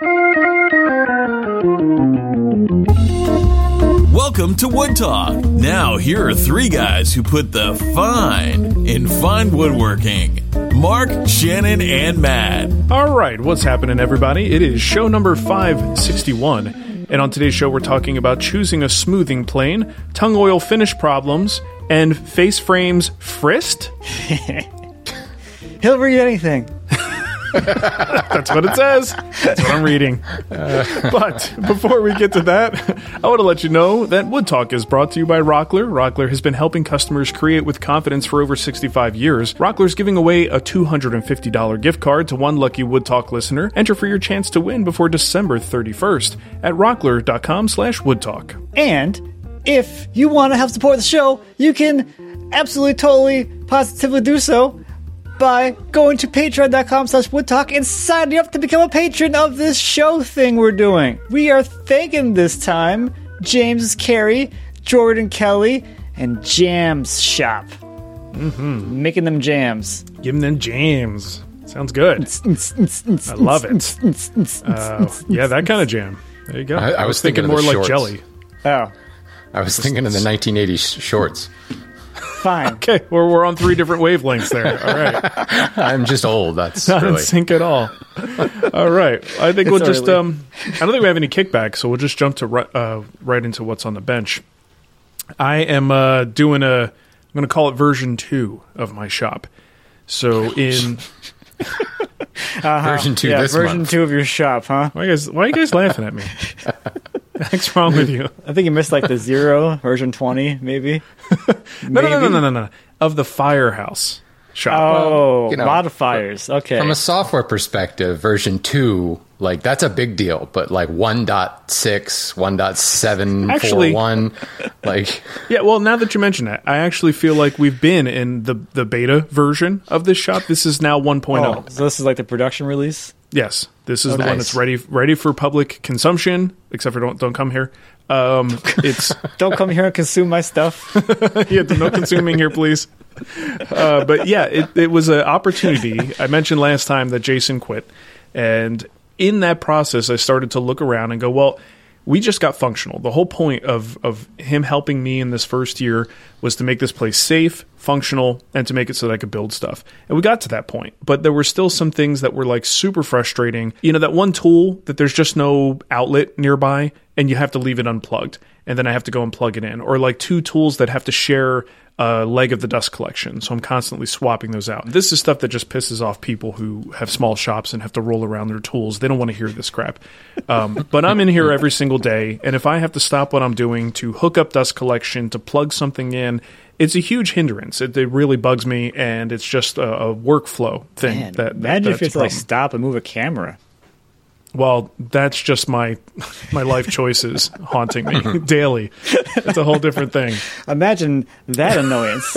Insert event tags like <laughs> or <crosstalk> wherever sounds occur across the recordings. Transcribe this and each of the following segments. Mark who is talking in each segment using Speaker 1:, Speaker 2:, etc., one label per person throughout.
Speaker 1: Welcome to Wood Talk. Now, here are three guys who put the fine in fine woodworking Mark, Shannon, and Matt.
Speaker 2: All right, what's happening, everybody? It is show number 561. And on today's show, we're talking about choosing a smoothing plane, tung oil finish problems, and face frames frist. <laughs>
Speaker 3: He'll read anything. <laughs> <laughs>
Speaker 2: That's what it says. That's what I'm reading. <laughs> But before we get to that, I want to let you know that Wood Talk is brought to you by Rockler. Rockler has been helping customers create with confidence for over 65 years. Rockler's giving away a $250 gift card to one lucky Wood Talk listener. Enter for your chance to win before December 31st at rockler.com slash woodtalk.
Speaker 3: And if you want to help support the show, you can absolutely, totally, positively do so by going to patreon.com slash woodtalk and signing up to become a patron of this show thing we're doing. We are thanking this time James Carey, Jordan Kelly, and Jams Shop. Mm-hmm. Making them jams.
Speaker 2: Giving them jams. Sounds good. I love it. Uh, yeah, that kind of jam. There you go.
Speaker 4: I- I was thinking of
Speaker 2: more like jelly.
Speaker 3: Oh,
Speaker 4: I was thinking of the 1980s shorts.
Speaker 3: Fine. <laughs>
Speaker 2: Okay, we're, we're on three different wavelengths there. All right. <laughs>
Speaker 4: I'm just old. That's
Speaker 2: Not in sync at all. All right. I think we'll just,
Speaker 3: early.
Speaker 2: um, I don't think we have any kickback, so we'll just jump to ri- uh, right into what's on the bench. I am uh, doing a, I'm going to call it version two of my shop. So in, <laughs> uh
Speaker 4: version two
Speaker 3: yeah,
Speaker 4: this
Speaker 3: version
Speaker 4: month.
Speaker 3: two of your shop, huh?
Speaker 2: why, you guys, why are you guys laughing at me? What's wrong with you?
Speaker 3: I think you missed like the zero, version 20, maybe. <laughs>
Speaker 2: No, no, no, no, no, no, no. Of the firehouse shop.
Speaker 3: Oh,
Speaker 4: you know,
Speaker 3: modifiers. Okay.
Speaker 4: From a software perspective, version two, like that's a big deal. But like 1.6, 1.741, like <laughs>
Speaker 2: Yeah, well, now that you mention that, I actually feel like we've been in the, the beta version of this shop. This is now 1.0.
Speaker 3: oh, so this is like the production release?
Speaker 2: Yes, this is the one that's ready ready for public consumption. Except for don't don't come here. Um, it's <laughs>
Speaker 3: Don't come here and consume my stuff. <laughs>
Speaker 2: yeah, no consuming here, please. Uh, but yeah, it, it was an opportunity. I mentioned last time that Jason quit, and in that process, I started to look around and go, well. We just got functional. The whole point of, of him helping me in this first year was to make this place safe, functional, and to make it so that I could build stuff. And we got to that point. But there were still some things that were like super frustrating. You know, that one tool that there's just no outlet nearby and you have to leave it unplugged. And then I have to go and plug it in. Or like two tools that have to share a leg of the dust collection. So I'm constantly swapping those out. This is stuff that just pisses off people who have small shops and have to roll around their tools. They don't want to hear this crap. Um, <laughs> but I'm in here every single day. And if I have to stop what I'm doing to hook up dust collection, to plug something in, it's a huge hindrance. It, it really bugs me, and it's just a, a workflow thing.
Speaker 3: Man,
Speaker 2: that, that
Speaker 3: imagine if
Speaker 2: that's
Speaker 3: you
Speaker 2: a
Speaker 3: have to like stop and move a camera.
Speaker 2: Well, that's just my my life choices haunting me <laughs> daily. It's a whole different thing.
Speaker 3: Imagine that annoyance.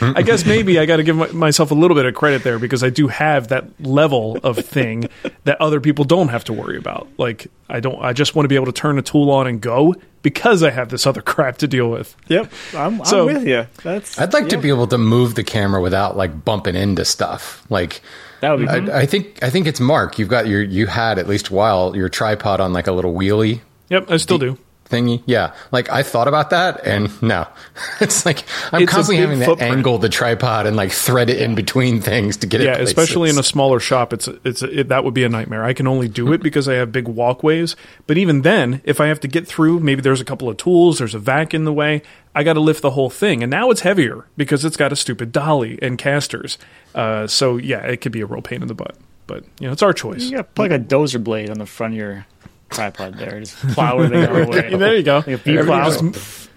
Speaker 2: I guess maybe I got to give my, myself a little bit of credit there because I do have that level of thing that other people don't have to worry about. Like I don't. I just want to be able to turn a tool on and go because I have this other <laughs> crap to deal with.
Speaker 3: yep, I'm, I'm
Speaker 2: So-
Speaker 3: with you. That's
Speaker 4: I'd like to be able to move the camera without like bumping into stuff. Like
Speaker 3: That would be
Speaker 4: I, I think I think it's Mark. You've got your you had at least a while your tripod on like a little wheelie
Speaker 2: Yep, I still do.
Speaker 4: Thingy. Yeah, like I thought about that, and no, <laughs> it's like I'm
Speaker 2: It's
Speaker 4: constantly
Speaker 2: big
Speaker 4: having to
Speaker 2: footprint.
Speaker 4: angle the tripod and like thread it in between things to get it.
Speaker 2: Yeah, especially in a smaller shop, it's it's it, that would be a nightmare. I can only do it <laughs> because I have big walkways. But even then, if I have to get through, maybe there's a couple of tools, there's a vac in the way. I got to lift the whole thing, and now it's heavier because it's got a stupid dolly and casters. Uh, so yeah, it could be a real pain in the butt. But you know, it's our choice.
Speaker 3: You got to put like a dozer blade on the front of your tripod there. Just plow everything out of the way. <laughs>
Speaker 2: There you go.
Speaker 3: Like a bee
Speaker 2: Everything
Speaker 3: plow.
Speaker 2: just-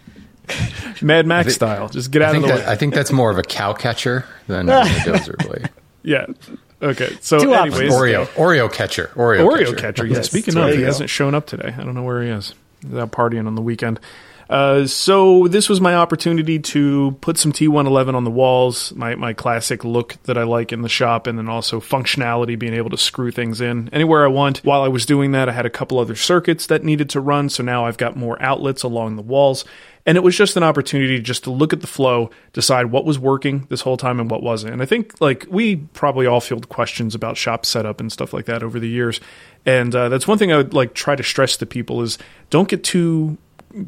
Speaker 2: <laughs> Mad Max style. Just get out of
Speaker 4: think
Speaker 2: the
Speaker 4: that,
Speaker 2: way.
Speaker 4: I think that's more of a cow catcher than a dozer blade. <laughs>
Speaker 2: yeah. Okay, so
Speaker 3: Two
Speaker 2: anyways.
Speaker 4: Oreo, Oreo catcher, Oreo,
Speaker 2: Oreo
Speaker 4: catcher.
Speaker 2: catcher. Yeah.
Speaker 3: Yes,
Speaker 2: Speaking of,
Speaker 3: you
Speaker 2: he
Speaker 3: go.
Speaker 2: hasn't shown up today. I don't know where he is. He's out partying on the weekend. Uh, so this was my opportunity to put some T111 on the walls, my, my classic look that I like in the shop, and then also functionality, being able to screw things in anywhere I want. While I was doing that, I had a couple other circuits that needed to run, so now I've got more outlets along the walls. And it was just an opportunity just to look at the flow, decide what was working this whole time and what wasn't. And I think like we probably all field questions about shop setup and stuff like that over the years. And uh, that's one thing I would like try to stress to people is don't get too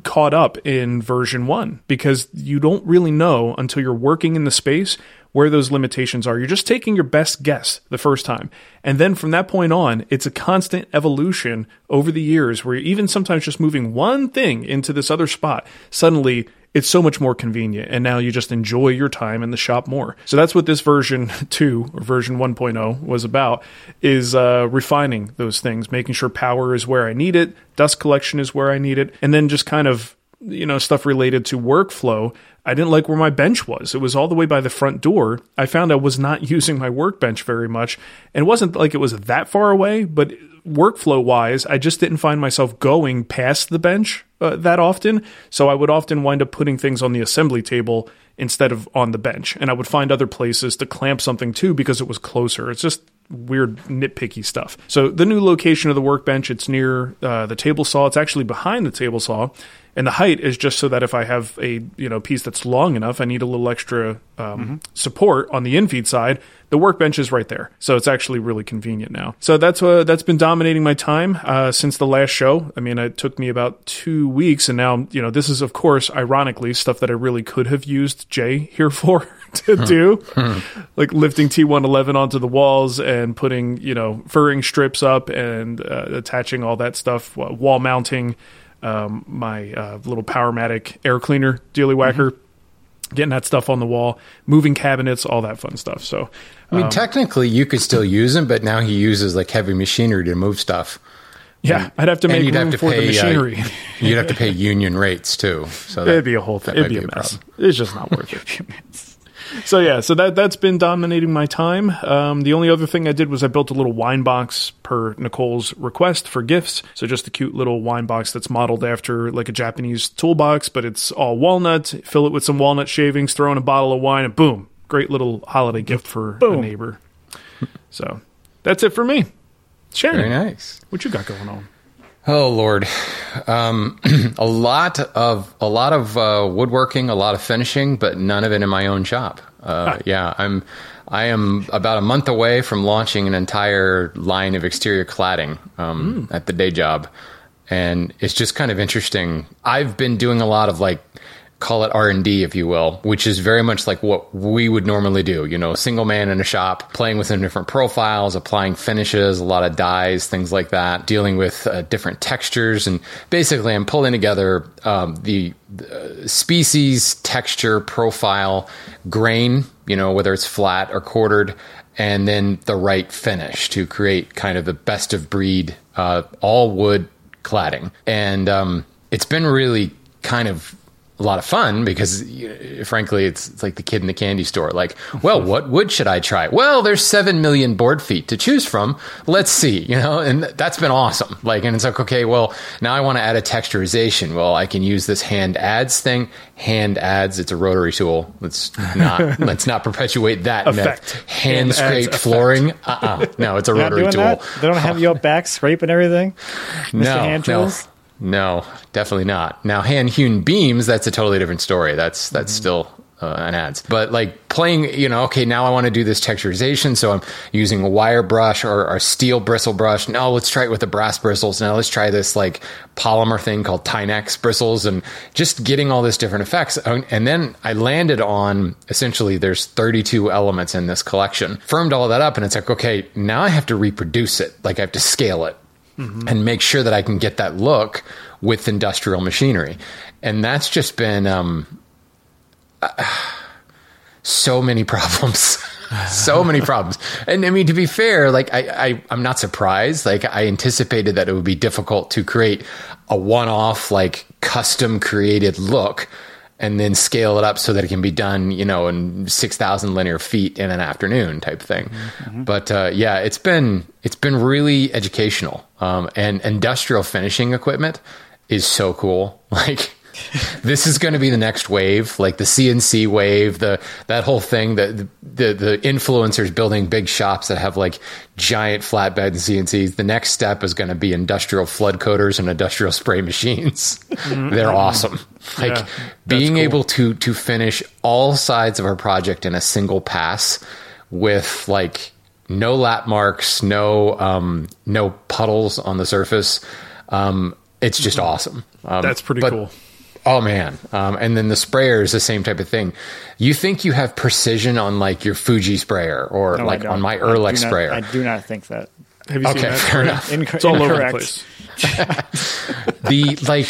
Speaker 2: caught up in version one because you don't really know until you're working in the space where those limitations are. You're just taking your best guess the first time. And then from that point on, it's a constant evolution over the years where even sometimes just moving one thing into this other spot, suddenly it's so much more convenient. And now you just enjoy your time in the shop more. So that's what this version <laughs> 2 or version 1.0 was about is uh, refining those things, making sure power is where I need it, dust collection is where I need it, and then just kind of you know stuff related to workflow i didn't like where my bench was. It was all the way by the front door. I found i was not <laughs> using my workbench very much. And it wasn't like it was that far away but workflow wise i just didn't find myself going past the bench uh, that often. So i would often wind up putting things on the assembly table instead of on the bench. And i would find other places to clamp something to because it was closer. It's just weird nitpicky stuff. So the new location of the workbench, it's near uh, the table saw. It's actually behind the table saw, and the height is just so that if I have a you know piece that's long enough, I need a little extra um, support on the infeed side. The workbench is right there, so it's actually really convenient now. So that's uh, that's been dominating my time uh, since the last show. I mean, it took me about two weeks, and now you know this is of course ironically stuff that I really could have used Jay here <laughs> for. to do, like lifting T111 onto the walls and putting, you know, furring strips up and uh, attaching all that stuff, wall mounting um, my uh, little Powermatic air cleaner dealy whacker, getting that stuff on the wall, moving cabinets, all that fun stuff. So,
Speaker 4: I mean, technically, you could still use him, but now he uses like heavy machinery to move stuff.
Speaker 2: yeah, I'd have to make
Speaker 4: you'd
Speaker 2: room
Speaker 4: have to
Speaker 2: for the
Speaker 4: pay.
Speaker 2: machinery.
Speaker 4: Uh, you'd have to pay union rates too. So <laughs> that,
Speaker 2: It'd be a whole thing. It'd be a
Speaker 4: a
Speaker 2: mess.
Speaker 4: problem.
Speaker 2: It's just not worth it. <laughs> So yeah, so that that's been dominating my time. Um, the only other thing I did was I built a little wine box per Nicole's request for gifts. So just a cute little wine box that's modeled after like a Japanese toolbox, but it's all walnut. Fill it with some walnut shavings, throw in a bottle of wine, and boom, great little holiday gift for a neighbor. So that's it for me. Shannon,
Speaker 4: Very nice.
Speaker 2: what you got going on?
Speaker 4: Oh Lord, um, <clears throat> a lot of a lot of uh, woodworking, a lot of finishing, but none of it in my own shop. Uh, yeah, I'm I am about a month away from launching an entire line of exterior cladding um, at the day job, and it's just kind of interesting. I've been doing a lot of like call it R&D if you will, which is very much like what we would normally do, you know, single man in a shop, playing with different profiles, applying finishes, a lot of dyes, things like that, dealing with uh, different textures and basically I'm pulling together um, the uh, species, texture, profile, grain, you know, whether it's flat or quartered and then the right finish to create kind of the best of breed uh, all wood cladding. And um, it's been really kind of a lot of fun because you- frankly it's, it's like the kid in the candy store like well <laughs> what wood should i try well there's 7 million board feet to choose from let's see you know and that's been awesome like and it's like okay well now i want to add a texturization well i can use this hand adze thing hand adze it's a rotary tool let's not <laughs> let's not perpetuate that myth.
Speaker 2: Effect.
Speaker 4: hand
Speaker 2: Hand
Speaker 4: scraped
Speaker 2: effect.
Speaker 4: flooring uh-uh no it's a rotary tool
Speaker 3: that? They don't have <laughs> your back scrape and everything? Mr.
Speaker 4: no,
Speaker 3: Hand Tools?
Speaker 4: no, definitely not. Now, hand hewn beams, that's a totally different story. That's that's still uh, an adze. But like playing, you know, okay, now I want to do this texturization, so I'm using a wire brush or a steel bristle brush. Now let's try it with the brass bristles. Now let's try this like polymer thing called Tynex bristles, and just getting all this different effects. And and then I landed on essentially there's 32 elements in this collection. Firmed all that up, and it's like, okay, now I have to reproduce it. Like I have to scale it and make sure that I can get that look with industrial machinery. And that's just been um, <sighs> so many <laughs> problems. so many <laughs> problems. And I mean, to be fair, like I, I, I'm not surprised. Like I anticipated that it would be difficult to create a one-off, like custom created look. And then scale it up so that it can be done, you know, in 6,000 linear feet in an afternoon type thing. But uh, yeah, it's been it's been really educational. Um, and industrial finishing equipment is so cool. <laughs> Like <laughs> this is going to be the next wave, like the CNC wave, the that whole thing. The the the influencers building big shops that have like giant flatbed and CNCs. The next step is going to be industrial flood coaters and industrial spray machines. They're awesome. Like
Speaker 2: Yeah,
Speaker 4: being
Speaker 2: cool.
Speaker 4: able to to finish all sides of our project in a single pass with like no lap marks, no um, no puddles on the surface. Um, it's just awesome. Um,
Speaker 2: That's pretty cool.
Speaker 4: Oh man. Um, and then the sprayer is the same type of thing. You think you have precision on like your Fuji sprayer or
Speaker 3: No,
Speaker 4: like on my
Speaker 3: I
Speaker 4: Earlex
Speaker 3: not-
Speaker 4: sprayer.
Speaker 3: I do not think that.
Speaker 2: Have you seen
Speaker 4: Okay,
Speaker 2: that?
Speaker 4: fair enough.
Speaker 3: Inc-
Speaker 2: It's all over the place. <laughs>
Speaker 4: the like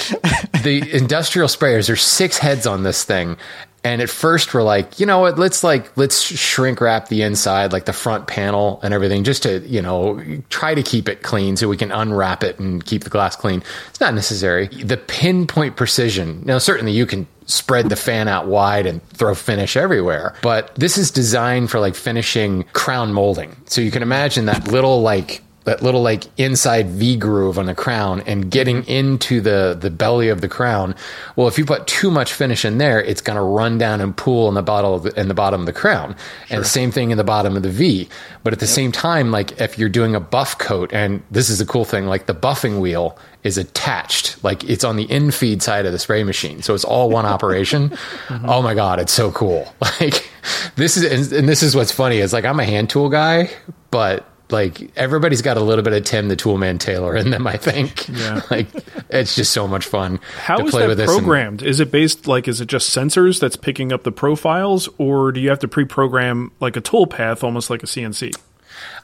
Speaker 4: the industrial sprayers there's six heads on this thing and at first we're like you know what let's like let's shrink wrap the inside like the front panel and everything just to you know try to keep it clean so we can unwrap it and keep the glass clean. It's not necessary. The pinpoint precision now certainly you can spread the fan out wide and throw finish everywhere but this is designed for like finishing crown molding. So you can imagine that little like that little like inside V groove on the crown and getting into the the belly of the crown. Well, if you put too much finish in there, it's going to run down and pool in the bottom of the, in the bottom of the crown. And the same thing in the bottom of the V. But at the same time, like if you're doing a buff coat, and this is a cool thing, like the buffing wheel is attached, like it's on the infeed side of the spray machine, so it's all one operation. <laughs> Mm-hmm. Oh my god, it's so cool! <laughs> Like this is and, and this is what's funny is like I'm a hand tool guy, but like everybody's got a little bit of Tim the Toolman Taylor in them. I think. <laughs>
Speaker 2: Yeah. <laughs>
Speaker 4: like it's just so much fun
Speaker 2: How
Speaker 4: to
Speaker 2: is
Speaker 4: play
Speaker 2: that
Speaker 4: with this. and-
Speaker 2: programmed? is it based like is it just sensors that's picking up the profiles, or do you have to pre-program like a tool path, almost like a CNC?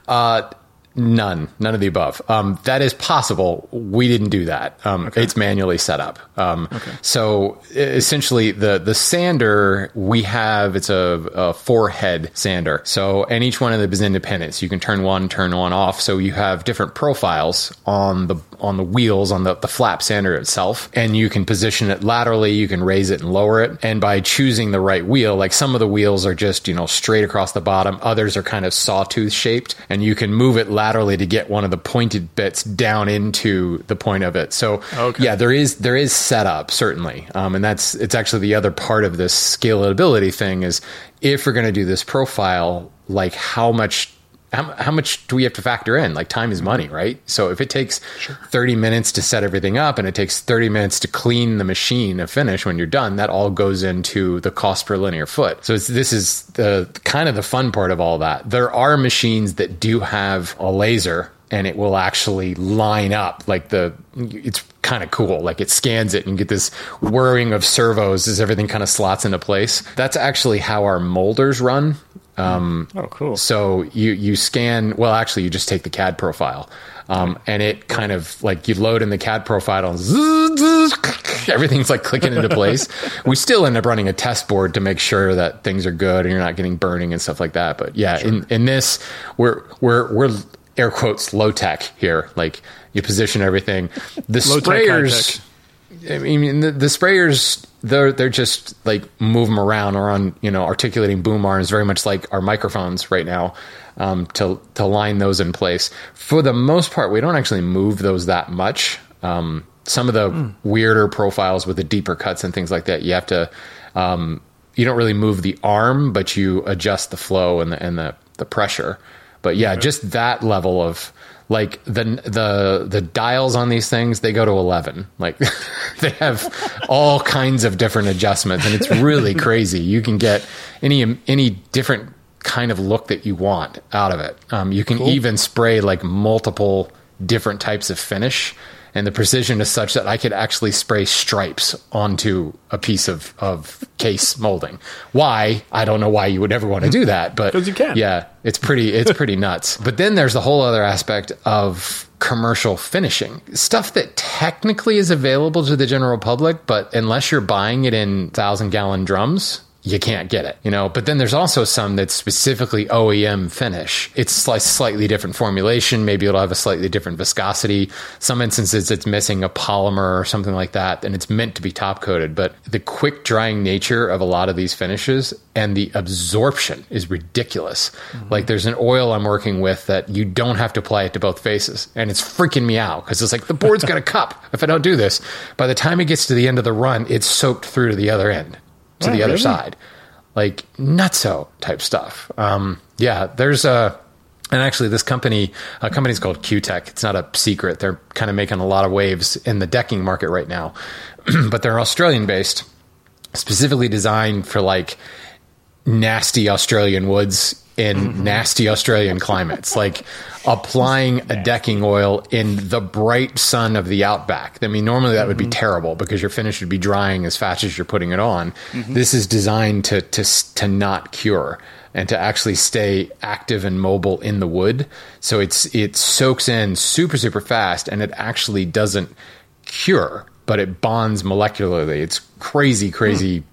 Speaker 4: Uh, none, none of the above. Um, that is possible. We didn't do that. Um, It's manually set up. Um, So e- essentially, the the sander we have it's a, a four head sander. So and each one of them is independent. So you can turn one, turn one off. So you have different profiles on the on the wheels on the the flap sander itself, and you can position it laterally. You can raise it and lower it. And by choosing the right wheel, like some of the wheels are just you know straight across the bottom. Others are kind of sawtooth shaped, and you can move it laterally to get one of the pointed bits down into the point of it. So
Speaker 2: Okay.
Speaker 4: yeah, there is there is setup certainly, um, and that's it's actually the other part of this scalability thing is if we're going to do this profile, like how much. How, how much do we have to factor in? Like time is money, right? So if it takes 30 minutes to set everything up and it takes 30 minutes to clean the machine and finish when you're done, that all goes into the cost per linear foot. So it's, this is the kind of the fun part of all that. There are machines that do have a laser and it will actually line up like the it's kind of cool like it scans it and you get this whirring of servos as everything kind of slots into place that's actually how our molders run um,
Speaker 3: Oh, cool.
Speaker 4: so you you scan well actually you just take the cad profile. Um, and it kind of like you load in the cad profile and zzz, <laughs> zzz, everything's like clicking into place. <laughs> We still end up running a test board to make sure that things are good and you're not getting burning and stuff like that. But yeah in, in this we're we're we're air quotes low tech here. Like you position everything. The sprayers I mean, the, the sprayers, they're they're just like move them around or on you know articulating boom arms, very much like our microphones right now, um, to to line those in place. For the most part, we don't actually move those that much. Um, some of the weirder profiles with the deeper cuts and things like that, you have to. Um, you don't really move the arm, but you adjust the flow and the and the the pressure. But yeah, just that level of like the the the dials on these things they go to 11 like <laughs> they have all kinds of different adjustments and it's really <laughs> crazy. You can get any any different kind of look that you want out of it. Um, you can even spray like multiple different types of finish and the precision is such that I could actually spray stripes onto a piece of, of case <laughs> molding. Why? I don't know why you would ever want to do that, but
Speaker 2: 'Cause you can.
Speaker 4: Yeah, it's pretty it's pretty nuts. But then there's the whole other aspect of commercial finishing. Stuff that technically is available to the general public, but unless you're buying it in thousand gallon drums, you can't get it, you know. But then there's also some that's specifically OEM finish. It's like slightly different formulation. Maybe it'll have a slightly different viscosity. Some instances it's missing a polymer or something like that, and it's meant to be top coated. But the quick drying nature of a lot of these finishes and the absorption is ridiculous. Mm-hmm. Like there's an oil I'm working with that you don't have to apply it to both faces, and it's freaking me out because it's like the board's got a <laughs> cup if I don't do this. By the time it gets to the end of the run, it's soaked through to the other end to
Speaker 3: Wow,
Speaker 4: the other
Speaker 3: really?
Speaker 4: side, like nutso type stuff. Um, yeah, there's a, and actually this company, a company's called Cutek. It's not a secret. They're kind of making a lot of waves in the decking market right now, <clears throat> but they're Australian based, specifically designed for like nasty Australian woods in mm-hmm. nasty Australian climates, like applying a decking oil in the bright sun of the outback. I mean, normally that would be mm-hmm. terrible because your finish would be drying as fast as you're putting it on. Mm-hmm. This is designed to to to not cure and to actually stay active and mobile in the wood. So it's it soaks in super super fast and it actually doesn't cure, but it bonds molecularly. It's crazy crazy hmm.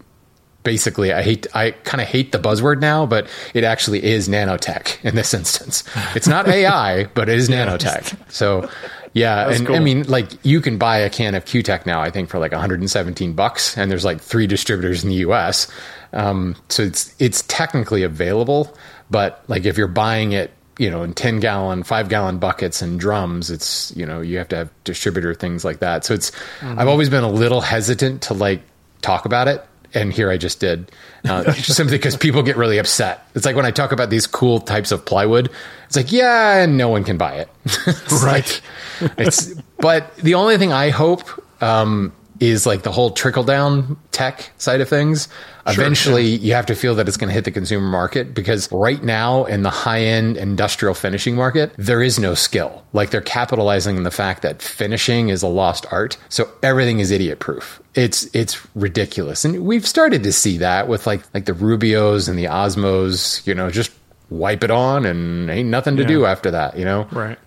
Speaker 4: Basically i hate i kind of hate the buzzword now but it actually is nanotech in this instance. <laughs> It's not ai but it is nanotech. So yeah and i mean like you can buy a can of Cutek now i think for like 117 bucks and there's like three distributors in the us um, so it's it's technically available but like if you're buying it you know in 10 gallon 5 gallon buckets and drums it's you know you have to have distributor things like that. So it's i've always been a little hesitant to like talk about it and here I just did, uh, <laughs> simply because people get really upset. It's like when I talk about these cool types of plywood, it's like, yeah, and no one can buy it. <laughs>
Speaker 2: Right.
Speaker 4: like- it's, but the only thing I hope um, is like the whole trickle down tech side of things. Eventually, you have to feel that it's going to hit the consumer market because right now in the high end industrial finishing market, there is no skill. Like they're capitalizing on the fact that finishing is a lost art. So everything is idiot proof. It's, it's ridiculous. And we've started to see that with like, like the Rubios and the Osmos, you know, just wipe it on and ain't nothing to
Speaker 2: Yeah.
Speaker 4: do after that, you know?
Speaker 2: Right.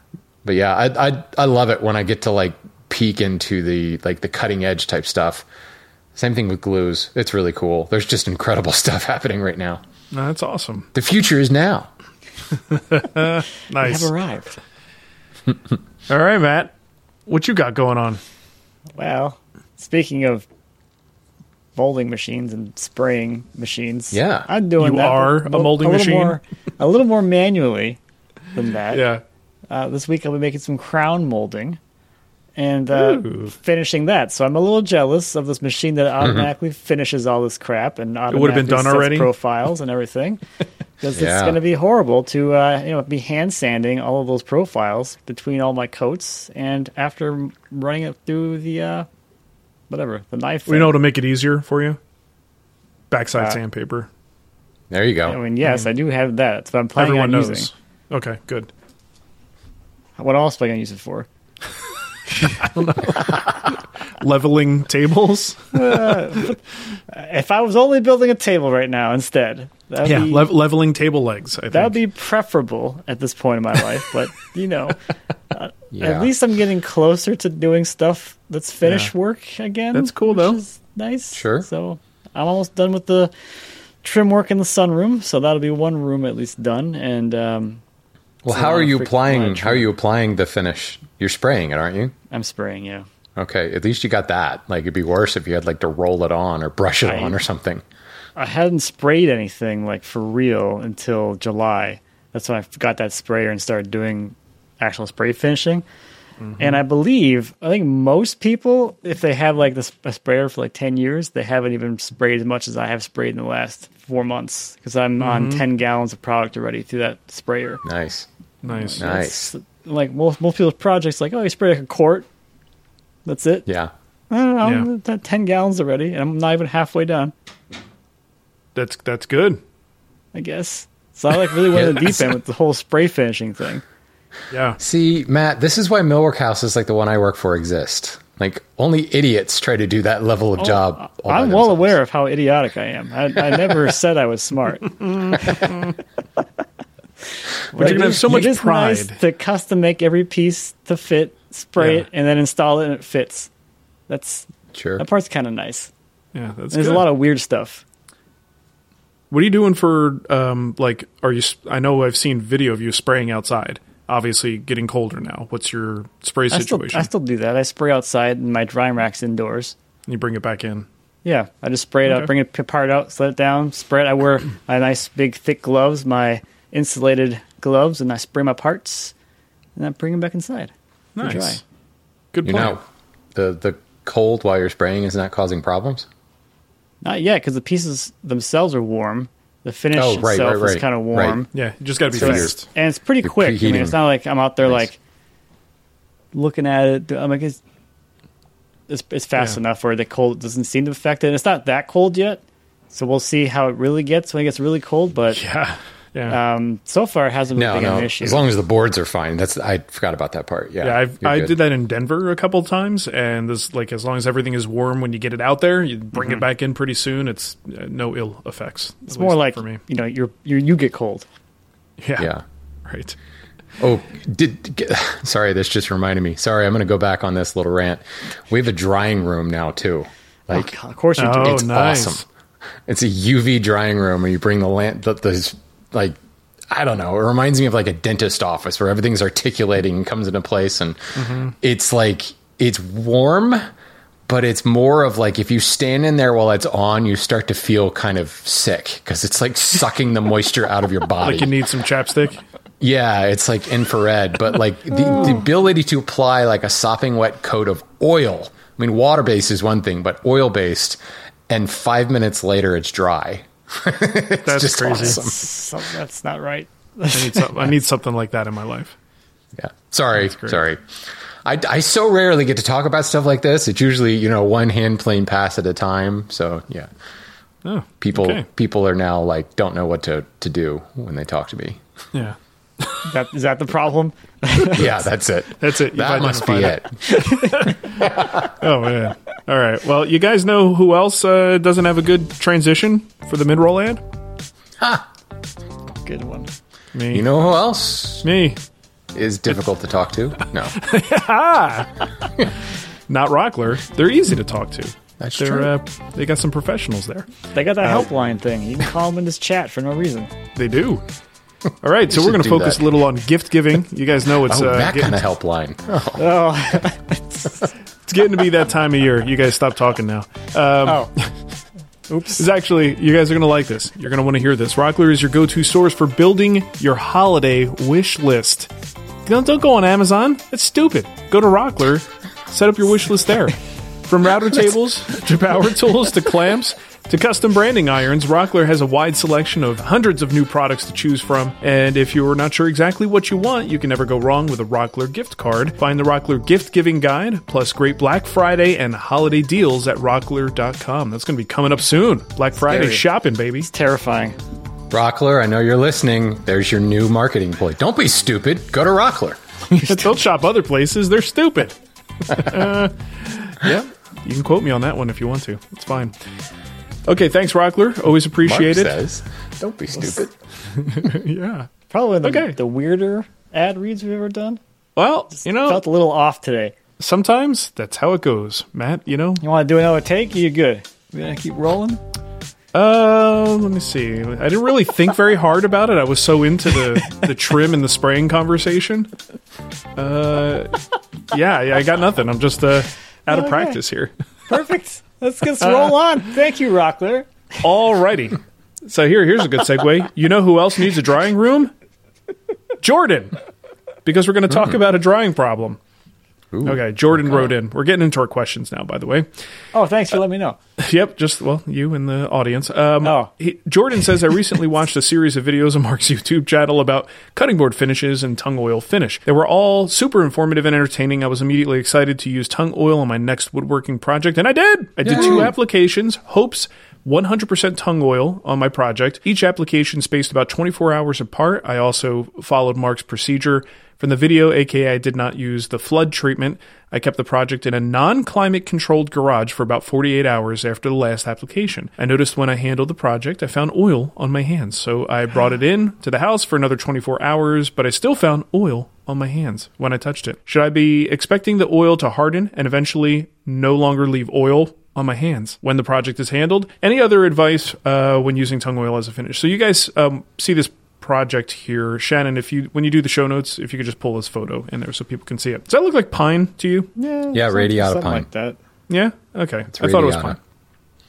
Speaker 4: But yeah, I, I I love it when I get to like peek into the like the cutting edge type stuff. Same thing with glues. It's really cool. There's just incredible <laughs> stuff happening right now.
Speaker 2: No, that's awesome.
Speaker 4: The future is now. <laughs>
Speaker 2: Nice.
Speaker 3: have arrived. <laughs>
Speaker 2: All right, Matt. What you got going on?
Speaker 3: Well, speaking of molding machines and spraying machines,
Speaker 4: Yeah.
Speaker 3: I'm doing
Speaker 2: You
Speaker 3: that.
Speaker 2: are a molding
Speaker 3: little
Speaker 2: machine?
Speaker 3: more, a little more manually than that.
Speaker 2: Yeah.
Speaker 3: Uh, this week I'll be making some crown molding and uh, finishing that. So I'm a little jealous of this machine that automatically finishes all this crap and automatically
Speaker 2: would've been done already?
Speaker 3: profiles and everything. <laughs> Because
Speaker 4: Yeah.
Speaker 3: it's going to be horrible to uh, you know be hand sanding all of those profiles between all my coats and after running it through the uh, whatever the knife.
Speaker 2: We
Speaker 3: thing.
Speaker 2: know to make it easier for you. Backside
Speaker 3: Uh,
Speaker 2: sandpaper.
Speaker 4: There you go.
Speaker 3: I mean, yes, I do have that. That's what I'm planning
Speaker 2: Everyone
Speaker 3: on
Speaker 2: knows.
Speaker 3: using.
Speaker 2: Okay, good.
Speaker 3: What else am I going to use it for? <laughs>
Speaker 2: Leveling tables.
Speaker 3: If I was only building a table right now instead, that'd
Speaker 2: yeah,
Speaker 3: be,
Speaker 2: lev- leveling table legs.
Speaker 3: That would be preferable at this point in my life, but you know, <laughs> uh,
Speaker 4: Yeah.
Speaker 3: at least I'm getting closer to doing stuff that's finish
Speaker 2: Yeah.
Speaker 3: work again.
Speaker 2: That's cool,
Speaker 3: which
Speaker 2: though.
Speaker 3: is nice.
Speaker 4: Sure.
Speaker 3: So I'm almost done with the trim work in the sunroom, so that'll be one room at least done. And um,
Speaker 4: Well, how are you applying? How are you applying the finish? You're spraying it, aren't you?
Speaker 3: I'm spraying. Yeah,
Speaker 4: Okay, at least you got that. Like it'd be worse if you had like to roll it on or brush it
Speaker 3: I-
Speaker 4: on or something.
Speaker 3: I hadn't sprayed anything like for real until July. That's when I got that sprayer and started doing actual spray finishing. Mm-hmm. And I believe, I think most people, if they have like this a sprayer for like ten years, they haven't even sprayed as much as I have sprayed in the last four months because I'm on mm-hmm. ten gallons of product already through that sprayer.
Speaker 4: Nice,
Speaker 2: nice.
Speaker 4: nice.
Speaker 3: It's like most most people's projects, like oh, you spray like a quart, that's it.
Speaker 4: Yeah,
Speaker 3: I don't know,
Speaker 2: Yeah.
Speaker 3: I'm at ten gallons already, and I'm not even halfway done.
Speaker 2: That's that's good.
Speaker 3: I guess. So I like really went in the <laughs> deep end with the whole spray finishing thing.
Speaker 2: Yeah.
Speaker 4: See, Matt, this is why millwork houses like the one I work for exist. Like only idiots try to do that level of oh, job. all
Speaker 3: I'm well aware of how idiotic I am. I, I never <laughs> said I was smart. <laughs> but
Speaker 2: you're gonna have so much
Speaker 3: it is nice to custom make every piece to fit, spray
Speaker 2: Yeah.
Speaker 3: it, and then install it, and it fits. That's
Speaker 4: Sure.
Speaker 3: that part's kind of nice.
Speaker 2: Yeah, that's
Speaker 3: There's
Speaker 2: good.
Speaker 3: a lot of weird stuff.
Speaker 2: What are you doing for um like are you I know I've seen video of you spraying outside. Obviously getting colder now. What's your spray
Speaker 3: I still,
Speaker 2: situation?
Speaker 3: I still do that. I spray outside and my drying rack's indoors.
Speaker 2: And you bring it back in.
Speaker 3: Yeah, I just spray it
Speaker 2: Okay.
Speaker 3: out, bring it apart out, set it down, spray it. I wear my nice big thick gloves, my insulated gloves, and I spray my parts, and I bring them back inside.
Speaker 2: Nice.
Speaker 3: dry.
Speaker 2: Good
Speaker 4: You
Speaker 2: plan.
Speaker 4: know, the the cold while you're spraying is not causing problems.
Speaker 3: Not yet, because the pieces themselves are warm. The finish
Speaker 4: Oh, right,
Speaker 3: itself
Speaker 4: right,
Speaker 3: is kind of warm.
Speaker 4: right.
Speaker 2: Yeah, you just got to be
Speaker 3: So
Speaker 2: fast.
Speaker 3: and it's pretty
Speaker 4: You're
Speaker 3: quick. I mean, it's not like I'm out there
Speaker 4: Nice.
Speaker 3: like looking at it. I'm like, it's it's, it's fast
Speaker 2: Yeah.
Speaker 3: enough where the cold doesn't seem to affect it. And it's not that cold yet, so we'll see how it really gets when it gets really cold. But
Speaker 2: Yeah. Yeah.
Speaker 3: um, so far, it hasn't
Speaker 4: No,
Speaker 3: been
Speaker 4: no.
Speaker 3: an issue.
Speaker 4: As long as the boards are fine. That's I forgot about that part. Yeah,
Speaker 2: yeah, I've, I
Speaker 4: good.
Speaker 2: did that in Denver a couple times, and this like as long as everything is warm when you get it out there, you bring it back in pretty soon. It's uh, no ill effects.
Speaker 3: Mm-hmm. it's more like
Speaker 2: for me.
Speaker 3: you know, you're, you're you get cold.
Speaker 2: Yeah,
Speaker 4: Yeah.
Speaker 2: right.
Speaker 4: Oh, did get, <laughs> sorry. This just reminded me. Sorry, I'm going to go back on this little rant. We have a drying room now too. Like
Speaker 3: God, of course you
Speaker 2: Oh,
Speaker 4: it's
Speaker 2: nice.
Speaker 4: awesome. It's a UV drying room where you bring the lamp. The, the like I don't know. It reminds me of like a dentist office where everything's articulating and comes into place, and it's like it's warm. But it's more of like if you stand in there while it's on, you start to feel kind of sick because it's like sucking the moisture out of your <laughs> body.
Speaker 2: Like you need some chapstick.
Speaker 4: Yeah, it's like infrared, but like the, the ability to apply like a sopping wet coat of oil. I mean, water based is one thing, but oil based, and five minutes later it's dry. It's <laughs>
Speaker 2: That's
Speaker 4: just
Speaker 2: crazy.
Speaker 4: awesome.
Speaker 3: So that's not right.
Speaker 2: I need, some, I need something like that in my life.
Speaker 4: Yeah. Sorry, sorry. I, I so rarely get to talk about stuff like this. It's usually you know one hand plane pass at a time. So yeah,
Speaker 2: Oh,
Speaker 4: people
Speaker 2: okay.
Speaker 4: people are now like don't know what to to do when they talk to me.
Speaker 2: Yeah,
Speaker 3: That, is that the problem? <laughs>
Speaker 4: Yeah, that's it.
Speaker 2: That's it. You've
Speaker 4: That must be
Speaker 2: identified
Speaker 4: it. <laughs>
Speaker 2: Oh man. All right. Well, you guys know who else uh, doesn't have a good transition for the mid-roll ad? Ha!
Speaker 3: Good one.
Speaker 2: Me.
Speaker 4: You know who else
Speaker 2: me.
Speaker 4: is difficult to talk to? No. <laughs> <laughs>
Speaker 2: Not Rockler. They're easy to talk to.
Speaker 4: That's
Speaker 2: They're,
Speaker 4: true.
Speaker 2: Uh, they got some professionals there.
Speaker 3: They got that helpline thing. You can call them in this chat for no reason.
Speaker 2: They do. All right, <laughs> so we're going to focus
Speaker 4: that.
Speaker 2: a little on gift giving. You guys know it's
Speaker 4: Oh,
Speaker 2: uh,
Speaker 4: that
Speaker 2: getting,
Speaker 4: kind of helpline. Oh,
Speaker 3: Oh,
Speaker 2: it's getting to be that time of year. You guys stop talking now. Um,
Speaker 3: oh. <laughs> Oops.
Speaker 2: It's actually you guys are going to like this. You're going to want to hear this. Rockler is your go-to source for building your holiday wish list. Don't, don't go on Amazon. That's stupid. Go to Rockler. Set up your wish list there. From router tables to power tools to clamps to custom branding irons, Rockler has a wide selection of hundreds of new products to choose from. And if you're not sure exactly what you want, you can never go wrong with a Rockler gift card. Find the Rockler gift giving guide, plus great Black Friday and holiday deals at rockler.com. That's going to be coming up soon. Black Friday
Speaker 3: Scary.
Speaker 2: shopping, baby.
Speaker 3: Terrifying.
Speaker 4: Rockler, I know you're listening. There's your new marketing ploy. Don't be stupid. Go to Rockler. <laughs>
Speaker 2: Don't shop other places. They're stupid. <laughs> Uh, yeah, you can quote me on that one if you want to. It's fine. Okay, thanks, Rockler. Always
Speaker 4: Mark
Speaker 2: appreciate it.
Speaker 4: says, "Don't be stupid." <laughs>
Speaker 2: Yeah.
Speaker 3: Probably the,
Speaker 2: Okay.
Speaker 3: the weirder ad reads we've ever done.
Speaker 2: Well, you know,
Speaker 3: Felt a little off today.
Speaker 2: sometimes that's how it goes, Matt. You know.
Speaker 3: You want to do another take? You good? We gonna keep rolling?
Speaker 2: Uh, let me see. I didn't really think very hard about it. I was so into the the trim and the spraying conversation. Uh, yeah, I I got nothing. I'm just uh out of practice here. <laughs>
Speaker 3: Perfect. Let's let's uh, roll on. Thank you, Rockler.
Speaker 2: Alrighty. So here, here's a good segue. You know who else needs a drying room? Jordan. Because we're going to talk mm-hmm. about a drying problem. Okay, Jordan wrote in. We're getting into our questions now, by the way.
Speaker 3: Oh, thanks for letting me know. <laughs>
Speaker 2: Yep, just well, you and the audience. Um,
Speaker 3: Oh.
Speaker 2: he, Jordan says I recently <laughs> watched a series of videos on Mark's YouTube channel about cutting board finishes and tung oil finish. They were all super informative and entertaining. I was immediately excited to use tung oil on my next woodworking project, and I did. I did two applications. Hopes 100% tung oil on my project. Each application spaced about 24 hours apart. I also followed Mark's procedure. From the video, aka I did not use the flood treatment, I kept the project in a non climate controlled garage for about 48 hours after the last application. I noticed when I handled the project, I found oil on my hands, so I brought it in to the house for another 24 hours, but I still found oil on my hands when I touched it. Should I be expecting the oil to harden and eventually no longer leave oil on my hands when the project is handled. Any other advice uh, when using tung oil as a finish? So you guys um, see this project here, Shannon. If you when you do the show notes, if you could just pull this photo in there so people can see it. Does that look like pine to you?
Speaker 3: Yeah,
Speaker 4: Yeah,
Speaker 3: something-
Speaker 4: radiata pine.
Speaker 3: like that.
Speaker 2: Yeah. Okay. I thought it was
Speaker 4: radiata.
Speaker 2: pine.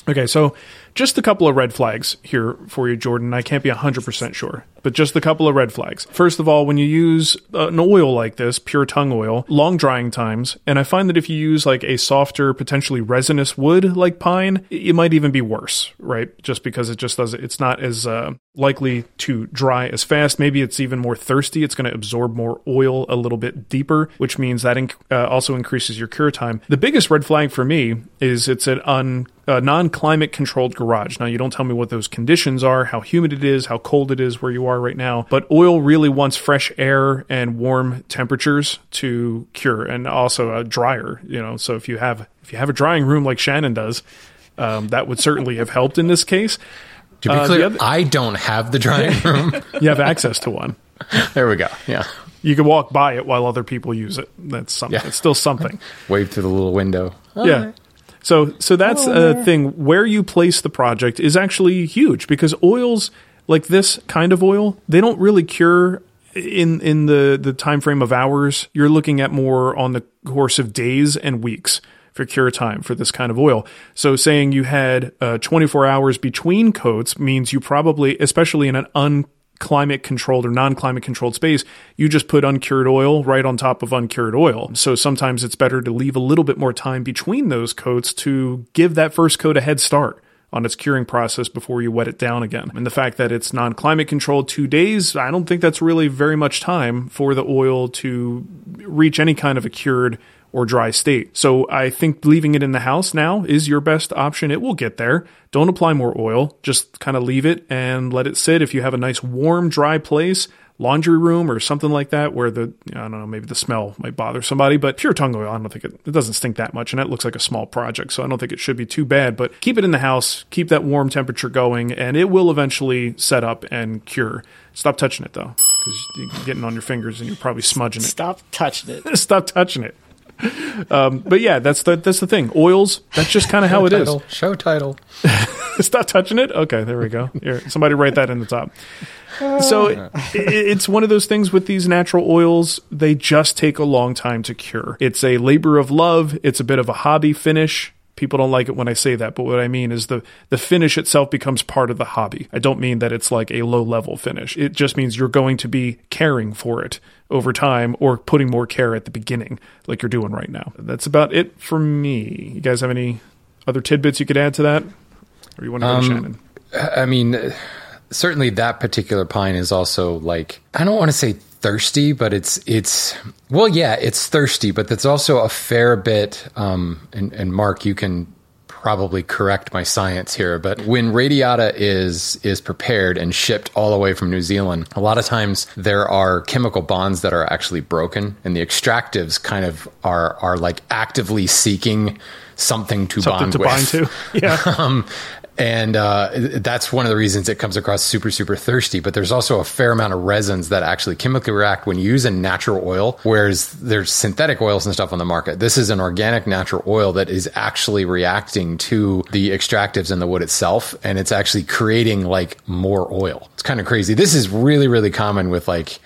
Speaker 2: Okay, so just a couple of red flags here for you, Jordan. I can't be 100% sure, but just a couple of red flags. First of all, when you use uh, an oil like this, pure tung oil, long drying times, and I find that if you use like a softer, potentially resinous wood like pine, it might even be worse, right? Just because it just does it's not as uh, likely to dry as fast. Maybe it's even more thirsty. It's going to absorb more oil a little bit deeper, which means that inc- uh, also increases your cure time. The biggest red flag for me is it's an un, a non-climate controlled garage. Now you don't tell me what those conditions are, how humid it is, how cold it is where you are right now, but oil really wants fresh air and warm temperatures to cure, and also a dryer. You know, so if you have if you have a drying room like Shannon does, um, that would certainly have helped in this case.
Speaker 4: To be
Speaker 2: Uh,
Speaker 4: clear,
Speaker 2: other-
Speaker 4: I don't have the drying <laughs> room.
Speaker 2: You have access to one.
Speaker 4: there we go. Yeah.
Speaker 2: You can walk by it while other people use it. That's something.
Speaker 4: Yeah.
Speaker 2: It's still something. <laughs>
Speaker 4: Wave through the little window.
Speaker 2: yeah. So so that's a thing. Where you place the project is actually huge because oils like this kind of oil, they don't really cure in in the the time frame of hours. You're looking at more on the course of days and weeks for cure time for this kind of oil. So saying you had uh, 24 hours between coats means you probably, especially in an un climate controlled or non climate controlled space, you just put uncured oil right on top of uncured oil. So sometimes it's better to leave a little bit more time between those coats to give that first coat a head start on its curing process before you wet it down again. And the fact that it's non climate controlled two days, I don't think that's really very much time for the oil to reach any kind of a cured or dry state. So I think leaving it in the house now is your best option. It will get there. Don't apply more oil. Just kind of leave it and let it sit. If you have a nice warm, dry place, laundry room or something like that, where the I don't know, maybe the smell might bother somebody, but pure tung oil, I don't think it, it doesn't stink that much, and that looks like a small project, so I don't think it should be too bad. But keep it in the house, keep that warm temperature going, and it will eventually set up and cure. Stop touching it though, because you're getting on your fingers and you're probably smudging it.
Speaker 3: Stop touching it. <laughs>
Speaker 2: Stop touching it. Um, but yeah, that's the that's the thing. Oils. That's just kind of how it is.
Speaker 4: title. Show title. <laughs>
Speaker 2: Stop touching it. Okay, there we go. Here, somebody write that in the top. So it, it's one of those things with these natural oils. They just take a long time to cure. It's a labor of love. It's a bit of a hobby finish. People don't like it when I say that, but what I mean is the the finish itself becomes part of the hobby. I don't mean that it's like a low level finish. It just means you're going to be caring for it over time or putting more care at the beginning like you're doing right now. That's about it for me. You guys have any other tidbits you could add to that? Or you want to go to um, Shannon?
Speaker 4: I mean, certainly that particular pine is also like I don't want to say thirsty, but it's it's well, yeah, it's thirsty, but that's also a fair bit. Um, and, and Mark, you can probably correct my science here, but when radiata is is prepared and shipped all the way from New Zealand, a lot of times there are chemical bonds that are actually broken, and the extractives kind of are are like actively seeking something to
Speaker 2: Something
Speaker 4: bond
Speaker 2: to
Speaker 4: with.
Speaker 2: bind to. <laughs> Yeah.
Speaker 4: um, and uh, that's one of the reasons it comes across super super thirsty. But there's also a fair amount of resins that actually chemically react when you use a natural oil, whereas there's synthetic oils and stuff on the market. This is an organic natural oil that is actually reacting to the extractives in the wood itself, and it's actually creating like more oil. It's kind of crazy. This is really really common with like